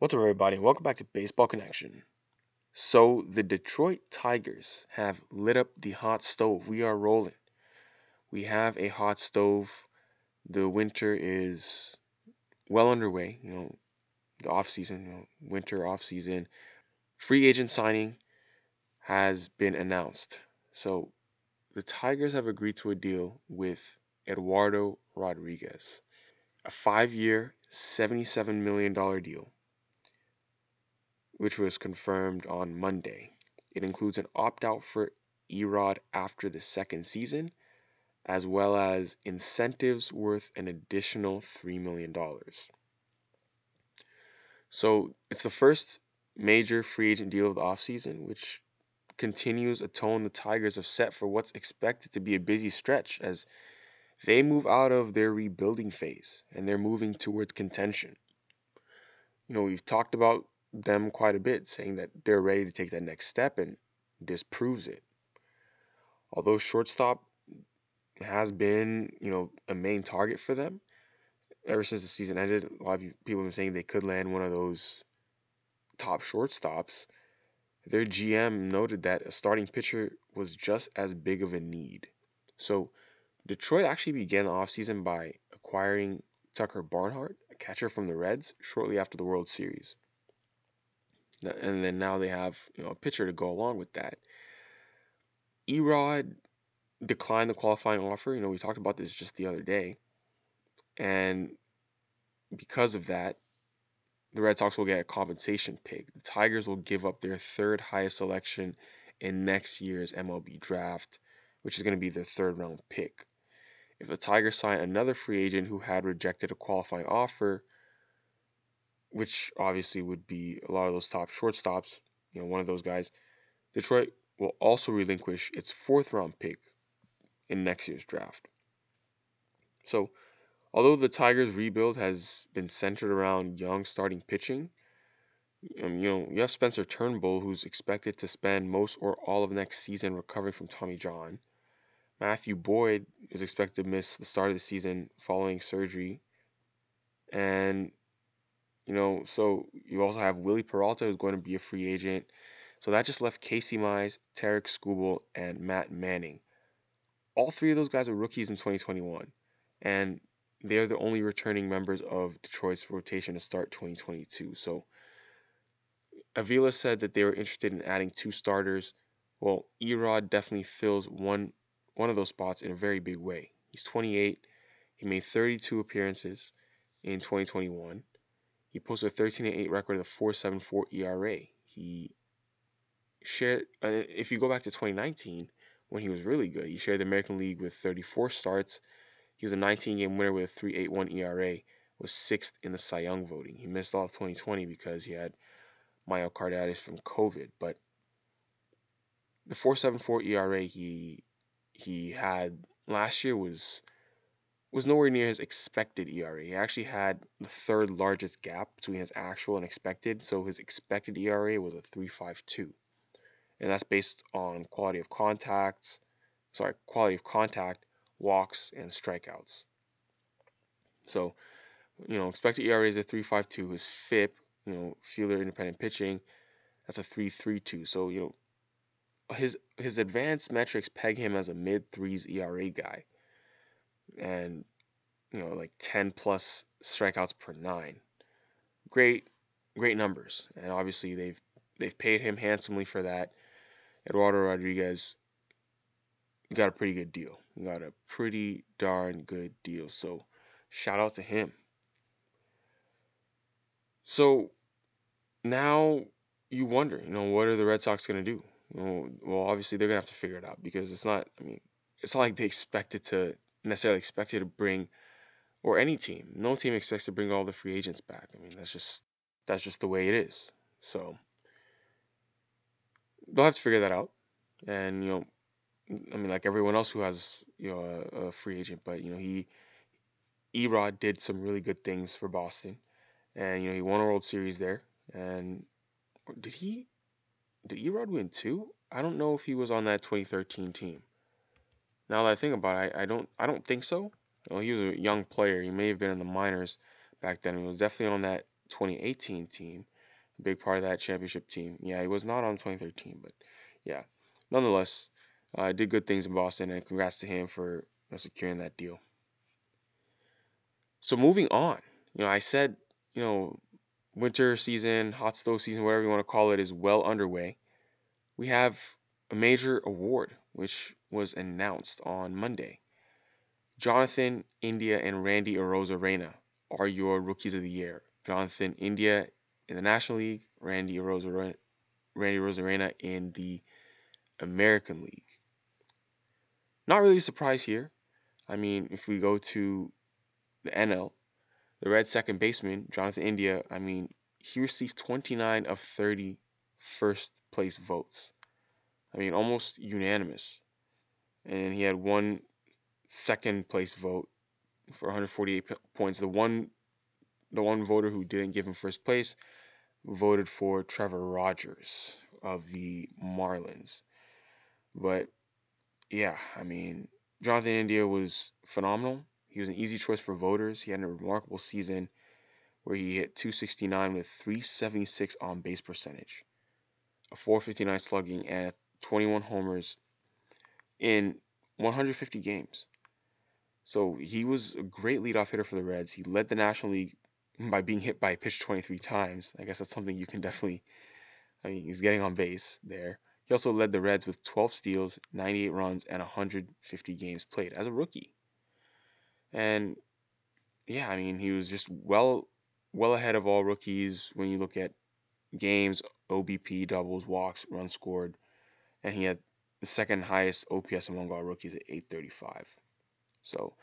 What's up, everybody? Welcome back to Baseball Connection. So, the Detroit Tigers have lit up the hot stove. We are rolling. We have a hot stove. The winter is well underway. You know, the off season, you know, winter off season. Free agent signing has been announced. So, the Tigers have agreed to a deal with Eduardo Rodriguez, a five-year, $77 million deal which was confirmed on Monday. It includes an opt out for Erod after the second season, as well as incentives worth an additional $3 million. So it's the first major free agent deal of the offseason, which continues a tone the Tigers have set for what's expected to be a busy stretch as they move out of their rebuilding phase and they're moving towards contention. You know, we've talked about them quite a bit, saying that they're ready to take that next step, and this proves it. Although shortstop has been, you know, a main target for them ever since the season ended, a lot of people have been saying they could land one of those top shortstops. Their GM noted that a starting pitcher was just as big of a need. So Detroit actually began the offseason by acquiring Tucker Barnhart, a catcher from the Reds, shortly after the World Series and then now they have you know a pitcher to go along with that. Erod declined the qualifying offer. You know, we talked about this just the other day, and because of that, the Red Sox will get a compensation pick. The Tigers will give up their third highest selection in next year's MLB draft, which is going to be their third round pick. If the Tigers sign another free agent who had rejected a qualifying offer, which obviously would be a lot of those top shortstops, you know, one of those guys. Detroit will also relinquish its fourth round pick in next year's draft. So, although the Tigers' rebuild has been centered around young starting pitching, um, you know, you have Spencer Turnbull, who's expected to spend most or all of next season recovering from Tommy John. Matthew Boyd is expected to miss the start of the season following surgery. And you know, so you also have Wily Peralta, who's going to be a free agent. So that just left Casey Mize, Tarik Skubal, and Matt Manning. All three of those guys are rookies in 2021, and they're the only returning members of Detroit's rotation to start 2022. So Avila said that they were interested in adding two starters. Well, Erod definitely fills one one of those spots in a very big way. He's 28. He made 32 appearances in 2021. He posted a 13 8 record a 4.74 ERA. He shared, uh, if you go back to 2019, when he was really good, he shared the American League with 34 starts. He was a 19 game winner with a 3.81 ERA, was sixth in the Cy Young voting. He missed all of 2020 because he had myocarditis from COVID, but the 4.74 ERA he he had last year was was nowhere near his expected ERA. He actually had the third largest gap between his actual and expected, so his expected ERA was a 3.52. And that's based on quality of contacts, sorry, quality of contact, walks, and strikeouts. So, you know, expected ERA is a 3.52. His FIP, you know, fielder independent pitching, that's a 3.32. So, you know, his his advanced metrics peg him as a mid threes ERA guy and you know like 10 plus strikeouts per nine. Great great numbers and obviously they've they've paid him handsomely for that. Eduardo rodriguez got a pretty good deal. Got a pretty darn good deal so shout out to him. So now you wonder you know what are the red sox going to do well obviously they're going to have to figure it out because it's not i mean it's not like they expected to necessarily expected to bring, or any team. No team expects to bring all the free agents back. I mean, that's just that's just the way it is. So they'll have to figure that out. And you know, I mean, like everyone else who has you know a, a free agent, but you know he, Erod did some really good things for Boston, and you know he won a World Series there. And did he? Did Erod win two? I don't know if he was on that 2013 team. Now that I think about it, I, I don't I don't think so. Know, he was a young player. He may have been in the minors back then. He was definitely on that 2018 team, a big part of that championship team. Yeah, he was not on 2013, but yeah, nonetheless, uh, did good things in Boston, and congrats to him for securing that deal. So moving on, you know, I said, you know, winter season, hot stove season, whatever you want to call it, is well underway. We have a major award which was announced on Monday. Jonathan India and Randy Arozarena are your rookies of the year. Jonathan India in the National League, Randy Arozarena, Randy Arozarena in the American League. Not really a surprise here. I mean, if we go to the NL, the Red second baseman, Jonathan India, I mean, he received 29 of 30 first place votes. I mean, almost unanimous. And he had one second place vote for 148 points. The one the one voter who didn't give him first place voted for Trevor Rogers of the Marlins. But yeah, I mean, Jonathan India was phenomenal. He was an easy choice for voters. He had a remarkable season where he hit 269 with 376 on base percentage, a 459 slugging, and 21 homers in 150 games. So he was a great leadoff hitter for the Reds. He led the National League by being hit by a pitch 23 times. I guess that's something you can definitely, I mean, he's getting on base there. He also led the Reds with 12 steals, 98 runs, and 150 games played as a rookie. And yeah, I mean, he was just well well ahead of all rookies when you look at games, OBP, doubles, walks, runs scored, and he had the second highest OPS among all rookies at 835. So,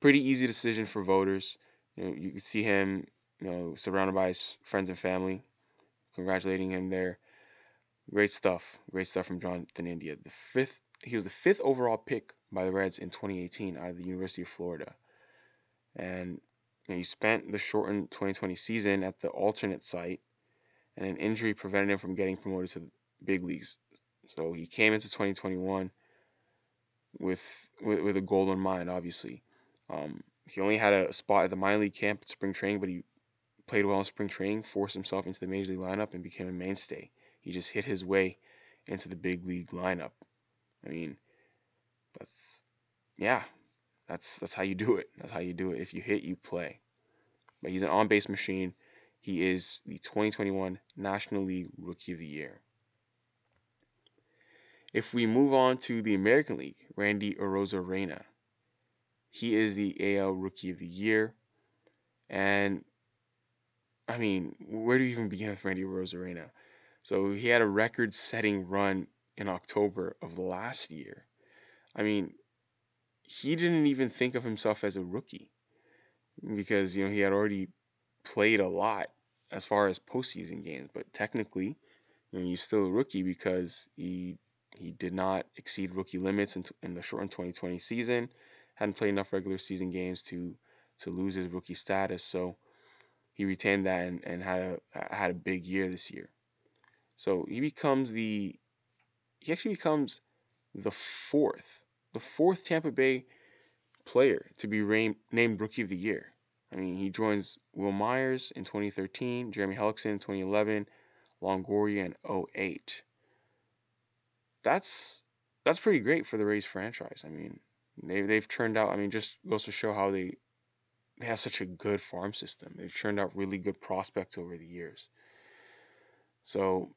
pretty easy decision for voters. You know, you can see him, you know, surrounded by his friends and family, congratulating him there. Great stuff. Great stuff from Jonathan India. The fifth, he was the fifth overall pick by the Reds in 2018 out of the University of Florida, and you know, he spent the shortened 2020 season at the alternate site, and an injury prevented him from getting promoted to the big leagues. So he came into 2021 with with, with a goal in mind. Obviously, um, he only had a spot at the minor league camp at spring training, but he played well in spring training, forced himself into the major league lineup, and became a mainstay. He just hit his way into the big league lineup. I mean, that's yeah, that's that's how you do it. That's how you do it. If you hit, you play. But he's an on-base machine. He is the 2021 National League Rookie of the Year. If we move on to the American League, Randy Arozarena. He is the AL Rookie of the Year. And I mean, where do you even begin with Randy Arozarena? So he had a record setting run in October of last year. I mean, he didn't even think of himself as a rookie because, you know, he had already played a lot as far as postseason games, but technically, you know, he's still a rookie because he he did not exceed rookie limits in, in the shortened 2020 season. Hadn't played enough regular season games to to lose his rookie status, so he retained that and, and had a had a big year this year. So he becomes the he actually becomes the fourth the fourth Tampa Bay player to be named Rookie of the Year. I mean, he joins Wil Myers in 2013, Jeremy Hellickson in 2011, Longoria in 08 that's that's pretty great for the Rays franchise. I mean, they they've turned out. I mean, just goes to show how they they have such a good farm system. They've turned out really good prospects over the years. So,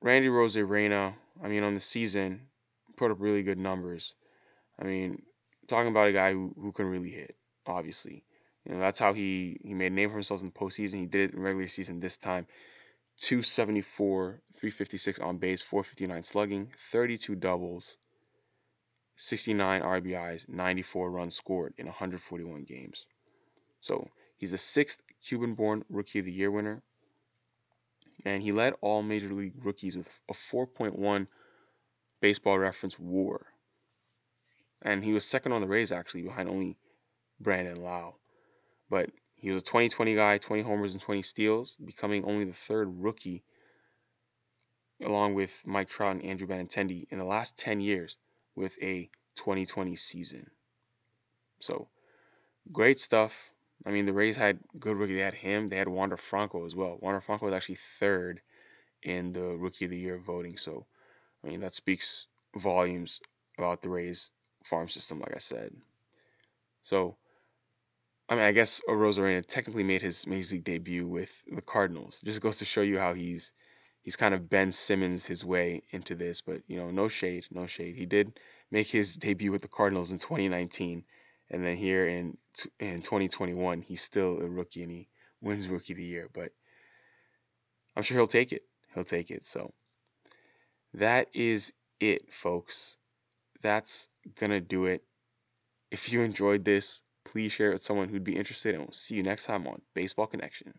Randy Arozarena, I mean, on the season, put up really good numbers. I mean, talking about a guy who, who can really hit, obviously. You know, that's how he, he made a name for himself in the postseason. He did it in regular season this time. 274, 356 on base, 459 slugging, 32 doubles, 69 RBIs, 94 runs scored in 141 games. So he's the sixth Cuban born Rookie of the Year winner. And he led all major league rookies with a 4.1 baseball reference war. And he was second on the Rays, actually, behind only Brandon Lowe. But he was a 2020 guy, 20 homers and 20 steals, becoming only the third rookie, along with Mike Trout and Andrew Benintendi, in the last 10 years with a 2020 season. So, great stuff. I mean, the Rays had good rookie. They had him. They had Wander Franco as well. Wander Franco was actually third in the Rookie of the Year voting. So, I mean, that speaks volumes about the Rays farm system, like I said. So, I mean, I guess uh, Arozarena technically made his major league debut with the Cardinals. Just goes to show you how he's he's kind of Ben Simmons his way into this. But you know, no shade, no shade. He did make his debut with the Cardinals in 2019, and then here in in 2021, he's still a rookie and he wins Rookie of the Year. But I'm sure he'll take it. He'll take it. So that is it, folks. That's gonna do it. If you enjoyed this, please share it with someone who'd be interested, and we'll see you next time on Baseball Connection.